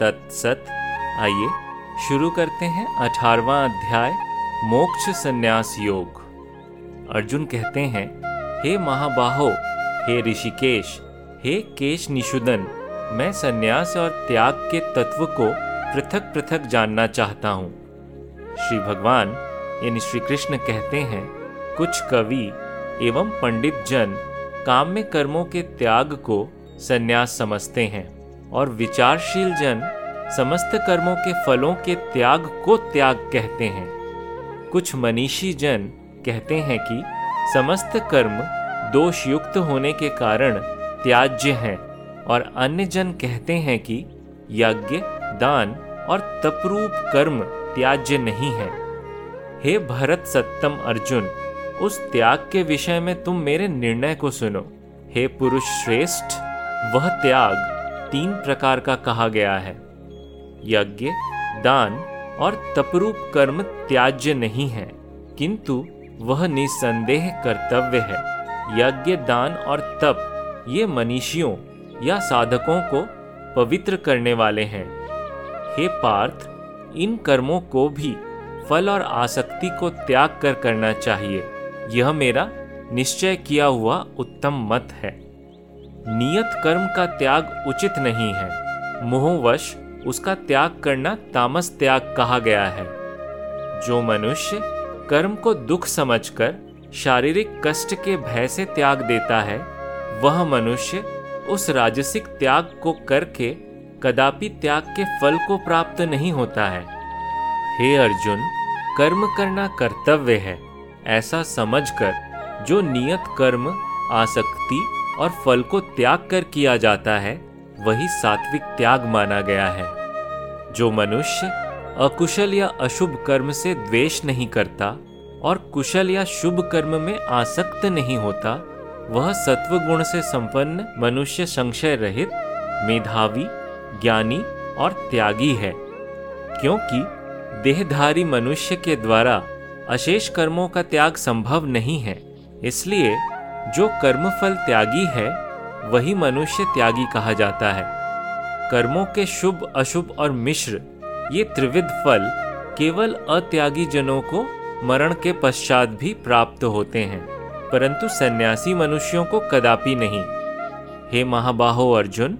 तत्सत। आइए शुरू करते हैं अठारवा अध्याय, मोक्ष संन्यास योग। अर्जुन कहते हैं, हे महाबाहो, हे ऋषिकेश, हे केश निषुदन, मैं संन्यास और त्याग के तत्व को पृथक पृथक जानना चाहता हूँ। श्री भगवान यानी श्री कृष्ण कहते हैं, कुछ कवि एवं पंडित जन काम में कर्मों के त्याग को संन्यास समझते हैं। और विचारशील जन समस्त कर्मों के फलों के त्याग को त्याग कहते हैं। कुछ मनीषी जन कहते हैं कि समस्त कर्म दोष युक्त होने के कारण त्याज्य हैं और अन्य जन कहते हैं कि यज्ञ, दान और तपरूप कर्म त्याज्य नहीं है। हे भरत सत्तम अर्जुन, उस त्याग के विषय में तुम मेरे निर्णय को सुनो। हे पुरुष श्रेष्ठ, वह त्याग तीन प्रकार का कहा गया है। यज्ञ, दान और तपरूप कर्म त्याज्य नहीं है, किंतु वह निसंदेह कर्तव्य है। यज्ञ, दान और तप, ये मनीषियों या साधकों को पवित्र करने वाले हैं। हे पार्थ, इन कर्मों को भी फल और आसक्ति को त्याग कर करना चाहिए। यह मेरा निश्चय किया हुआ उत्तम मत है। नियत कर्म का त्याग उचित नहीं है। मोहवश, उसका त्याग करना तामस त्याग कहा गया है। जो मनुष्य कर्म को दुख समझकर शारीरिक कष्ट के भय से त्याग देता है, वह मनुष्य उस राजसिक त्याग को करके कदापि त्याग के फल को प्राप्त नहीं होता है। हे अर्जुन, कर्म करना कर्तव्य है, ऐसा समझकर जो नियत कर्म, आसक्ति और फल को त्याग कर किया जाता है, वही सात्विक त्याग माना गया है। जो मनुष्य अकुशल या अशुभ कर्म से द्वेष नहीं करता और कुशल या शुभ कर्म में आसक्त नहीं होता, वह सत्व गुण से संपन्न मनुष्य संशय रहित, मेधावी, ज्ञानी और त्यागी है। क्योंकि देहधारी मनुष्य के द्वारा अशेष कर्मों का त्याग संभव नहीं है, इसलिए जो कर्मफल त्यागी है, वही मनुष्य त्यागी कहा जाता है। कर्मों के शुभ, अशुभ और मिश्र, ये त्रिविध फल केवल अत्यागी जनों को मरण के पश्चात भी प्राप्त होते हैं, परंतु सन्यासी मनुष्यों को कदापि नहीं। हे महाबाहो अर्जुन,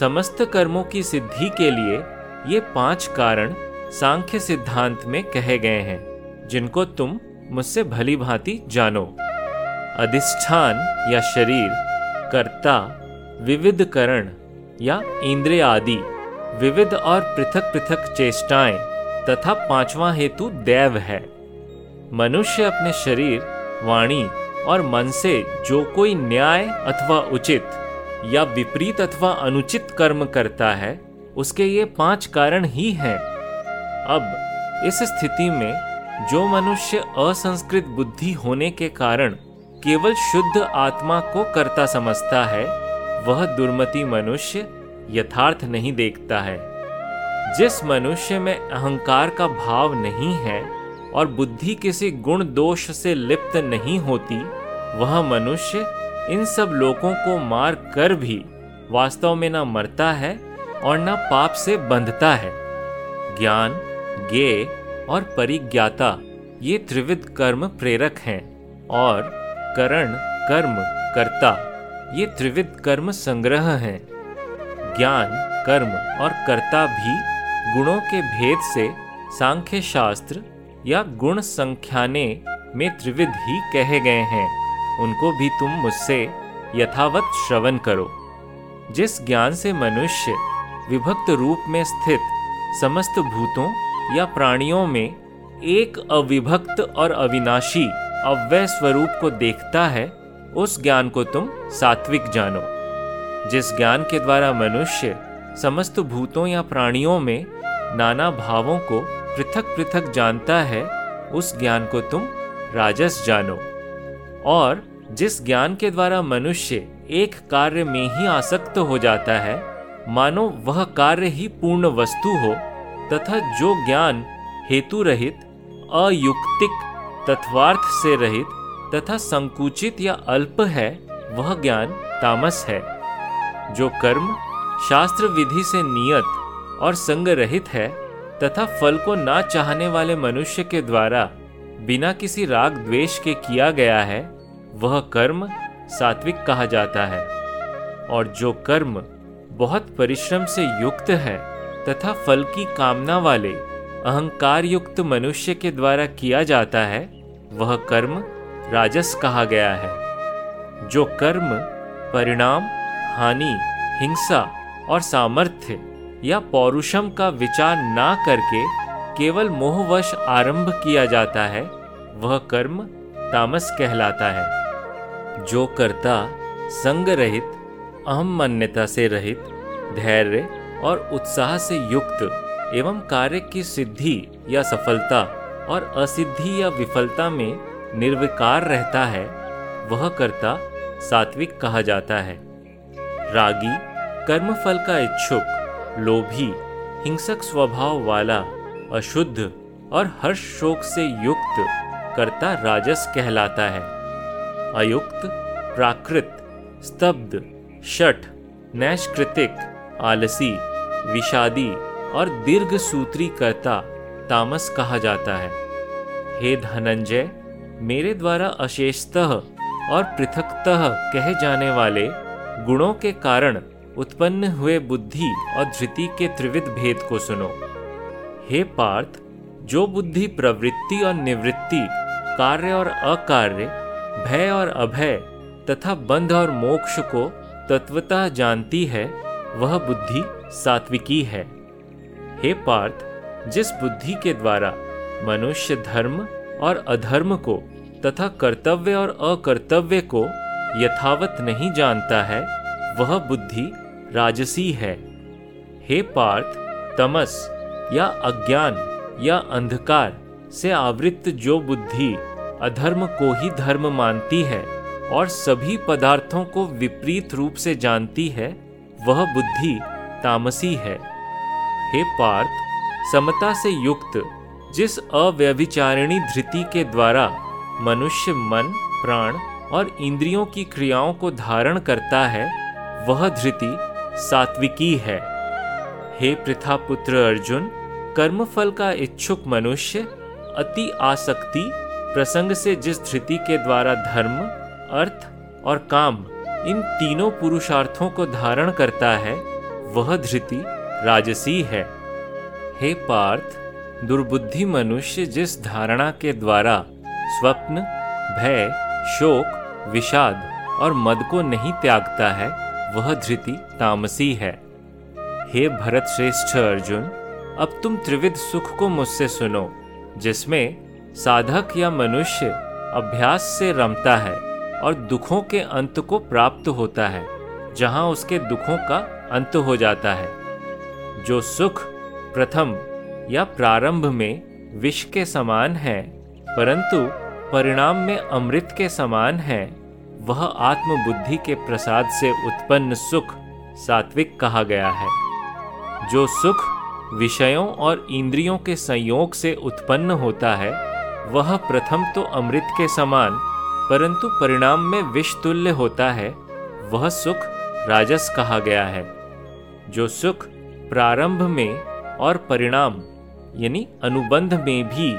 समस्त कर्मों की सिद्धि के लिए ये पाँच कारण सांख्य सिद्धांत में कहे गए हैं, जिनको तुम मुझसे भली भांति जानो। अधिष्ठान या शरीर, कर्ता विविध करण या इंद्रिय आदि विविध और पृथक पृथक चेष्टाएँ तथा पांचवा हेतु दैव है। मनुष्य अपने शरीर, वाणी और मन से जो कोई न्याय अथवा उचित या विपरीत अथवा अनुचित कर्म करता है, उसके ये पाँच कारण ही हैं। अब, इस स्थिति में जो मनुष्य असंस्कृत बुद्धि होने के कारण केवल शुद्ध आत्मा को कर्ता समझता है, वह दुर्मति मनुष्य यथार्थ नहीं देखता है। जिस मनुष्य में अहंकार का भाव नहीं है और बुद्धि किसी गुण दोष से लिप्त नहीं होती, वह मनुष्य इन सब लोगों को मार कर भी वास्तव में न मरता है और न पाप से बंधता है। ज्ञान ज्ञे और परिज्ञाता ये त्रिविध कर्म प्रेरक हैं और करण, कर्म, कर्ता, ये त्रिविध कर्म संग्रह हैं। ज्ञान, कर्म और कर्ता भी गुणों के भेद से सांख्य शास्त्र या गुण संख्याने में त्रिविध ही कहे गए हैं। उनको भी तुम मुझसे यथावत श्रवण करो। जिस ज्ञान से मनुष्य विभक्त रूप में स्थित समस्त भूतों या प्राणियों में एक अविभक्त और अविनाशी अव्यय स्वरूप को देखता है, उस ज्ञान को तुम सात्विक जानो। जिस ज्ञान के द्वारा मनुष्य समस्त भूतों या प्राणियों में नाना भावों को पृथक पृथक जानता है, उस ज्ञान को तुम राजस जानो। और जिस ज्ञान के द्वारा मनुष्य एक कार्य में ही आसक्त हो जाता है, मानो वह कार्य ही पूर्ण वस्तु हो, तथा जो ज्ञान हेतु रहित अयुक्तिक तत्वार्थ से रहित तथा संकुचित या अल्प है, वह ज्ञान तामस है। जो कर्म, शास्त्र विधि से नियत और संग रहित है तथा फल को ना चाहने वाले मनुष्य के द्वारा बिना किसी राग द्वेष के किया गया है, वह कर्म सात्विक कहा जाता है। और जो कर्म बहुत परिश्रम से युक्त है तथा फल की कामना वाले अहंकार युक्त मनुष्य के द्वारा किया जाता है वह कर्म राजस कहा गया है, जो कर्म, परिणाम, हानि, हिंसा और सामर्थ्य या पौरुषम का विचार ना करके केवल मोहवश आरंभ किया जाता है, वह कर्म तामस कहलाता है। जो कर्ता संग रहित, अहम मान्यता से रहित, धैर्य और उत्साह से युक्त एवं कार्य की सिद्धि या सफलता और असिद्धि या विफलता में निर्विकार रहता है, वह कर्ता सात्विक कहा जाता है। रागी, कर्मफल का इच्छुक, लोभी, हिंसक स्वभाव वाला, अशुद्ध और हर्ष शोक से युक्त कर्ता राजस कहलाता है। अयुक्त, प्राकृत, स्तब्ध, शठ, नैष्कृतिक, आलसी, विषादी और दीर्घ सूत्री कर्ता तामस कहा जाता है। हे धनंजय, मेरे द्वारा अशेषतः और पृथकतः कहे जाने वाले गुणों के कारण उत्पन्न हुए बुद्धि और धृति के त्रिविध भेद को सुनो। हे पार्थ, जो बुद्धि प्रवृत्ति और निवृत्ति, कार्य और अकार्य, भय और अभय तथा बंध और मोक्ष को तत्वतः जानती है, वह बुद्धि सात्विकी है। हे पार्थ जिस बुद्धि के द्वारा मनुष्य धर्म और अधर्म को तथा कर्तव्य और अकर्तव्य को यथावत नहीं जानता है, वह बुद्धि राजसी है। हे पार्थ, तमस या अज्ञान या अंधकार से आवृत्त जो बुद्धि अधर्म को ही धर्म मानती है और सभी पदार्थों को विपरीत रूप से जानती है, वह बुद्धि तामसी है। हे पार्थ समता से युक्त, जिस अव्यभिचारिणी धृति के द्वारा मनुष्य मन, प्राण और इंद्रियों की क्रियाओं को धारण करता है, वह धृति सात्विकी है। हे पृथा पुत्र अर्जुन, कर्मफल का इच्छुक मनुष्य अति आसक्ति प्रसंग से जिस धृति के द्वारा धर्म, अर्थ और काम इन तीनों पुरुषार्थों को धारण करता है, वह धृति राजसी है। हे पार्थ, दुर्बुद्धि मनुष्य जिस धारणा के द्वारा स्वप्न, भय, शोक, विषाद और मद को नहीं त्यागता है, वह धृति, तामसी है। हे भरत श्रेष्ठ अर्जुन, अब तुम त्रिविध सुख को मुझसे सुनो, जिसमें साधक या मनुष्य अभ्यास से रमता है और दुखों के अंत को प्राप्त होता है, जहाँ उसके दुखों का अंत हो जाता है। जो सुख प्रथम या प्रारंभ में विष के समान है, परंतु परिणाम में अमृत के समान है। वह आत्मबुद्धि के प्रसाद से उत्पन्न सुख सात्विक कहा गया है। जो सुख विषयों और इंद्रियों के संयोग से उत्पन्न होता है, वह प्रथम तो अमृत के समान, परंतु परिणाम में विष तुल्य होता है, वह सुख राजस कहा गया है। जो सुख प्रारंभ में और परिणाम, यानी अनुबंध में भी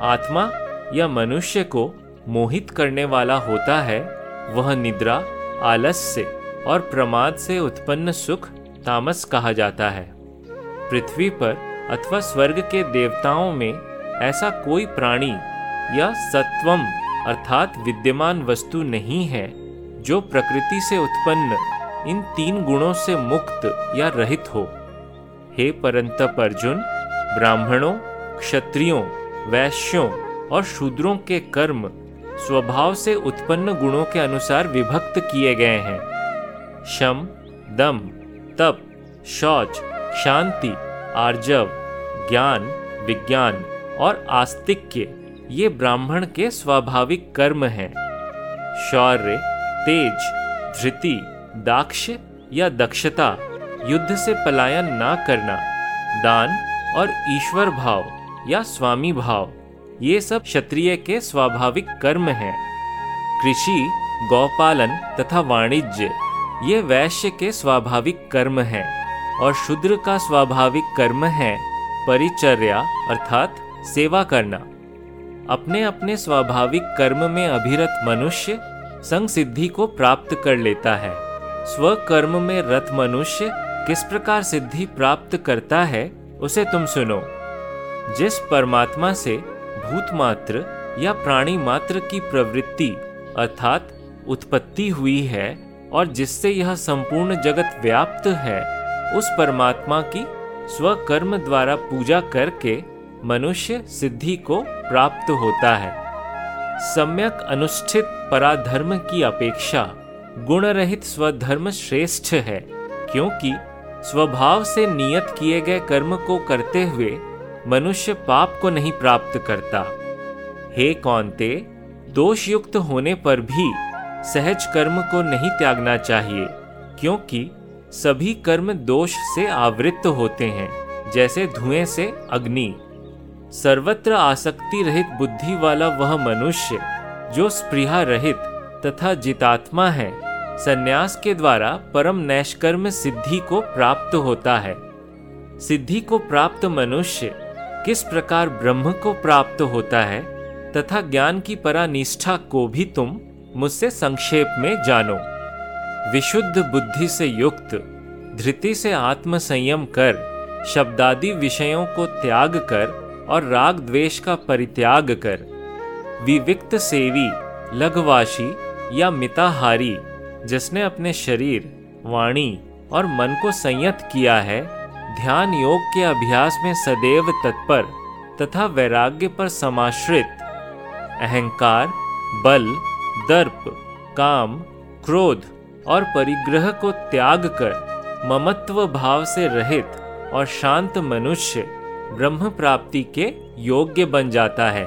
आत्मा या मनुष्य को मोहित करने वाला होता है, वह निद्रा, आलस्य और प्रमाद से उत्पन्न सुख, तामस कहा जाता है। पृथ्वी पर अथवा स्वर्ग के देवताओं में ऐसा कोई प्राणी या सत्वम अर्थात विद्यमान वस्तु नहीं है, जो प्रकृति से उत्पन्न इन तीन गुणों से मुक्त या रहित हो। हे परंतप अर्जुन ब्राह्मणों, क्षत्रियों, वैश्यों और शूद्रों के कर्म स्वभाव से उत्पन्न गुणों के अनुसार विभक्त किए गए हैं। शम, दम, तप, शौच, शांति, आर्जव, ज्ञान, विज्ञान और आस्तिक्य, ये ब्राह्मण के स्वाभाविक कर्म हैं। शौर्य, तेज, धृति दाक्ष या दक्षता युद्ध से पलायन ना करना, दान और ईश्वर भाव या स्वामी भाव, ये सब क्षत्रिय के स्वाभाविक कर्म हैं। कृषि, गौपालन तथा वाणिज्य, ये वैश्य के स्वाभाविक कर्म हैं और शूद्र का स्वाभाविक कर्म है परिचर्या अर्थात सेवा करना। अपने अपने स्वाभाविक कर्म में अभिरत मनुष्य संग सिद्धि को प्राप्त कर लेता है। स्वकर्म में रत मनुष्य किस प्रकार सिद्धि प्राप्त करता है, उसे तुम सुनो। जिस परमात्मा से भूत मात्र या प्राणी मात्र की प्रवृत्ति अर्थात उत्पत्ति हुई है और जिससे यह संपूर्ण जगत व्याप्त है, उस परमात्मा की स्वकर्म द्वारा पूजा करके मनुष्य सिद्धि को प्राप्त होता है। सम्यक अनुष्ठित पराधर्म की अपेक्षा गुण रहित स्वधर्म श्रेष्ठ है, क्योंकि स्वभाव से नियत किए गए कर्म को करते हुए मनुष्य पाप को नहीं प्राप्त करता। हे कौनते दोष युक्त होने पर भी सहज कर्म को नहीं त्यागना चाहिए, क्योंकि सभी कर्म दोष से आवृत्त होते हैं, जैसे धुएँ से अग्नि। सर्वत्र आसक्ति रहित बुद्धि वाला वह मनुष्य, जो स्प्रिया रहित तथा जितात्मा है संन्यास के द्वारा परम नैष्कर्म सिद्धि को प्राप्त होता है। सिद्धि को प्राप्त मनुष्य किस प्रकार ब्रह्म को प्राप्त होता है तथा ज्ञान की परानिष्ठा को भी तुम मुझसे संक्षेप में जानो। विशुद्ध बुद्धि से युक्त, धृति से आत्म संयम कर, शब्दादि विषयों को त्याग कर और राग द्वेष का परित्याग कर। विविक्त सेवी लघवाशी या मिताहारी जिसने अपने शरीर, वाणी और मन को संयत किया है, ध्यान योग के अभ्यास में सदैव तत्पर तथा वैराग्य पर समाश्रित। अहंकार, बल, दर्प, काम, क्रोध और परिग्रह को त्याग कर ममत्व भाव से रहित और शांत मनुष्य ब्रह्म प्राप्ति के योग्य बन जाता है।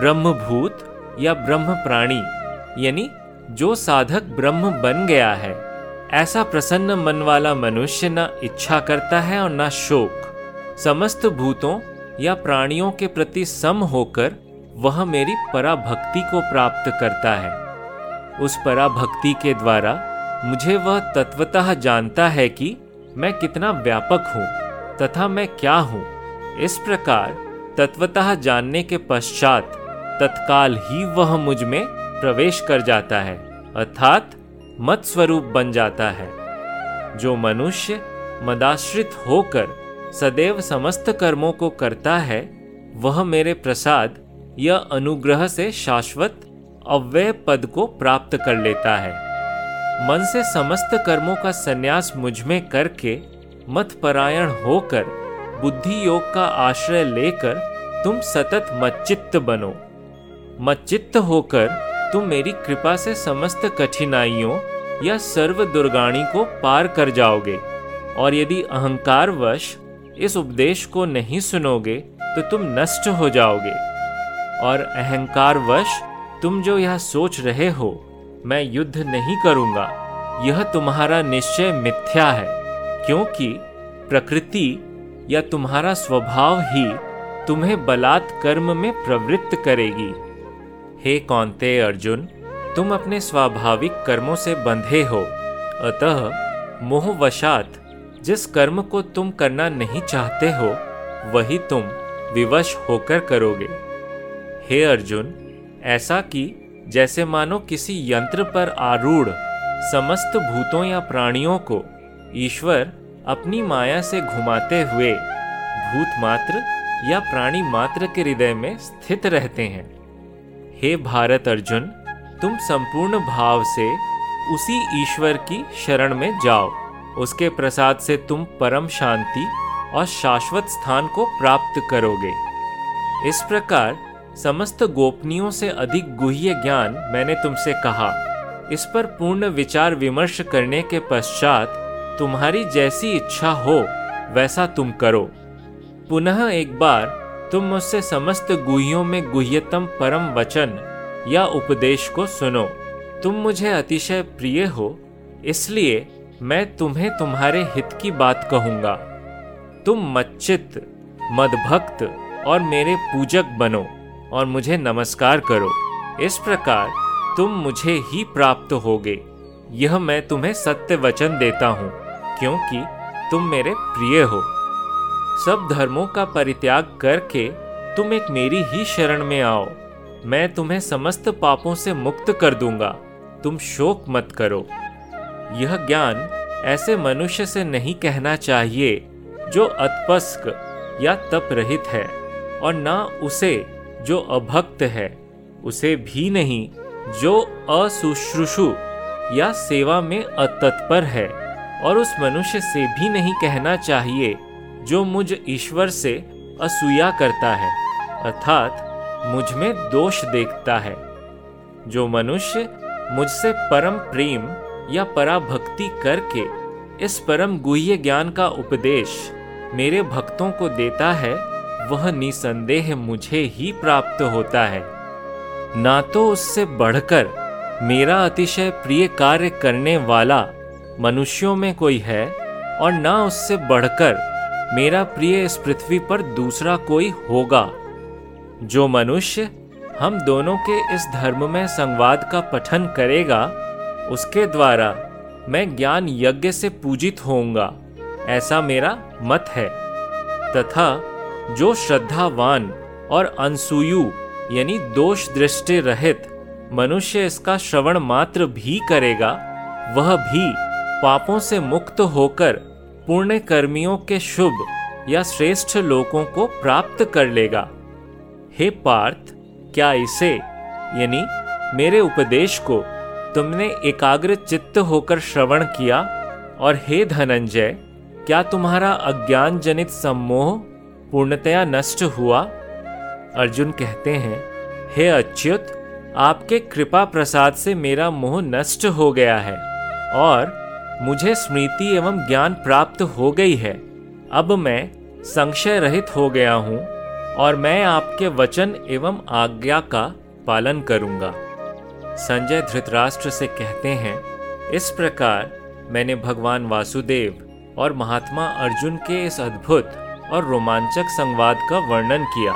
ब्रह्मभूत या ब्रह्म प्राणी यानी जो साधक ब्रह्म बन गया है। ऐसा प्रसन्न मन वाला मनुष्य न इच्छा करता है और न शोक। समस्त भूतों या प्राणियों के प्रति सम होकर वह मेरी पराभक्ति को प्राप्त करता है। उस पराभक्ति के द्वारा मुझे वह तत्वतः जानता है कि मैं कितना व्यापक हूँ तथा मैं क्या हूँ। इस प्रकार तत्वतः जानने के पश्चात तत्काल ही वह मुझमें प्रवेश कर जाता है, अर्थात मत स्वरूप बन जाता है। जो मनुष्य मदाश्रित होकर सदैव समस्त कर्मों को करता है, वह मेरे प्रसाद या अनुग्रह से शाश्वत अव्यय पद को प्राप्त कर लेता है। मन से समस्त कर्मों का संन्यास मुझमें करके मत परायण होकर बुद्धि योग का आश्रय लेकर तुम सतत मच्चित्त बनो। मच्चित्त होकर तुम मेरी कृपा से समस्त कठिनाइयों या सर्व दुर्गाणी को पार कर जाओगे। और यदि अहंकार वश इस उपदेश को नहीं सुनोगे तो तुम नष्ट हो जाओगे। और अहंकार वश तुम जो यह सोच रहे हो, मैं युद्ध नहीं करूँगा। यह तुम्हारा निश्चय मिथ्या है, क्योंकि प्रकृति या तुम्हारा स्वभाव ही तुम्हें बलात् कर्म में प्रवृत्त करेगी। हे कौनते अर्जुन, तुम अपने स्वाभाविक कर्मों से बंधे हो। अतः मोहवशात जिस कर्म को तुम करना नहीं चाहते हो, वही तुम विवश होकर करोगे। हे अर्जुन, ऐसा कि जैसे मानो किसी यंत्र पर आरूढ़ समस्त भूतों या प्राणियों को ईश्वर अपनी माया से घुमाते हुए भूत मात्र या प्राणी मात्र के हृदय में स्थित रहते हैं। हे भारत अर्जुन, तुम संपूर्ण भाव से उसी ईश्वर की शरण में जाओ। उसके प्रसाद से तुम परम शांति और शाश्वत स्थान को प्राप्त करोगे। इस प्रकार समस्त गोपनीयों से अधिक गुह्य ज्ञान मैंने तुमसे कहा। इस पर पूर्ण विचार विमर्श करने के पश्चात तुम्हारी जैसी इच्छा हो, वैसा तुम करो। पुनः एक बार तुम मुझसे समस्त गुहियों में गुह्यतम परम वचन या उपदेश को सुनो। तुम मुझे अतिशय प्रिय हो, इसलिए मैं तुम्हें तुम्हारे हित की बात कहूँगा। तुम मच्चित, मदभक्त और मेरे पूजक बनो और मुझे नमस्कार करो। इस प्रकार तुम मुझे ही प्राप्त होगे। यह मैं तुम्हें सत्य वचन देता हूँ, क्योंकि तुम मेरे प्रिय हो। सब धर्मों का परित्याग करके तुम एक मेरी ही शरण में आओ। मैं तुम्हें समस्त पापों से मुक्त कर दूँगा। तुम शोक मत करो। यह ज्ञान ऐसे मनुष्य से नहीं कहना चाहिए जो अतपस्क या तप रहित है, और ना उसे जो अभक्त है। उसे भी नहीं, जो असुश्रुषु या सेवा में अतत्पर है, और उस मनुष्य से भी नहीं कहना चाहिए जो मुझ ईश्वर से असूया करता है, अर्थात मुझमें दोष देखता है। जो मनुष्य मुझसे परम प्रेम या पराभक्ति करके इस परम गुह्य ज्ञान का उपदेश मेरे भक्तों को देता है, वह निसंदेह मुझे ही प्राप्त होता है। ना तो उससे बढ़कर मेरा अतिशय प्रिय कार्य करने वाला मनुष्यों में कोई है और ना उससे बढ़कर मेरा प्रिय इस पृथ्वी पर दूसरा कोई होगा। जो मनुष्य हम दोनों के इस धर्म में संवाद का पठन करेगा, उसके द्वारा मैं ज्ञान यज्ञ से पूजित होऊँगा। ऐसा मेरा मत है। तथा जो श्रद्धावान और अनसुयु यानी दोष दृष्टि रहित मनुष्य इसका श्रवण मात्र भी करेगा, वह भी पापों से मुक्त होकर पुण्य कर्मियों के शुभ या श्रेष्ठ लोगों को प्राप्त कर लेगा। हे पार्थ, क्या इसे, यानी मेरे उपदेश को, तुमने एकाग्र चित्त होकर श्रवण किया? और हे धनंजय, क्या तुम्हारा अज्ञान जनित सम्मोह पूर्णतया नष्ट हुआ? अर्जुन कहते हैं, हे अच्युत, आपके कृपा प्रसाद से मेरा मोह नष्ट हो गया है, और मुझे स्मृति एवं ज्ञान प्राप्त हो गई है। अब मैं संशय रहित हो गया हूँ और मैं आपके वचन एवं आज्ञा का पालन करूँगा। संजय धृतराष्ट्र से कहते हैं, इस प्रकार मैंने भगवान वासुदेव और महात्मा अर्जुन के इस अद्भुत और रोमांचक संवाद का वर्णन किया।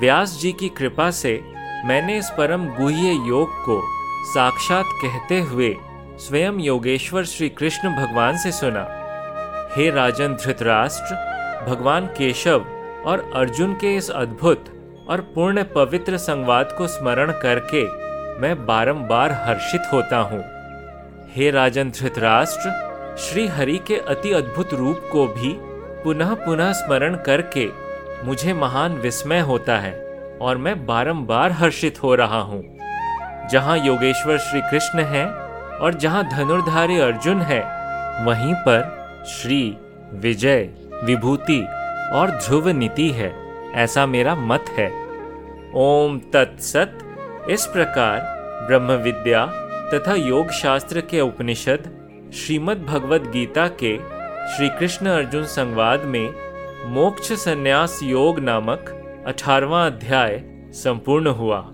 व्यास जी की कृपा से मैंने इस परम गुह्य योग को साक्षात कहते हुए स्वयं योगेश्वर श्री कृष्ण भगवान से सुना। हे राजन धृतराष्ट्र, भगवान केशव और अर्जुन के इस अद्भुत और पूर्ण पवित्र संवाद को स्मरण करके मैं बारंबार हर्षित होता हूँ। हे राजन धृतराष्ट्र श्री हरि के अति अद्भुत रूप को भी पुनः पुनः स्मरण करके मुझे महान विस्मय होता है और मैं बारंबार हर्षित हो रहा हूँ। जहाँ योगेश्वर श्री कृष्ण है और जहाँ धनुर्धारी अर्जुन है, वहीं पर श्री, विजय, विभूति और ध्रुव नीति है, ऐसा मेरा मत है। ओम तत्सत। इस प्रकार ब्रह्म विद्या तथा योग शास्त्र के उपनिषद श्रीमद् भगवद गीता के श्री कृष्ण अर्जुन संवाद में मोक्ष संन्यास योग नामक अठारवा अध्याय संपूर्ण हुआ।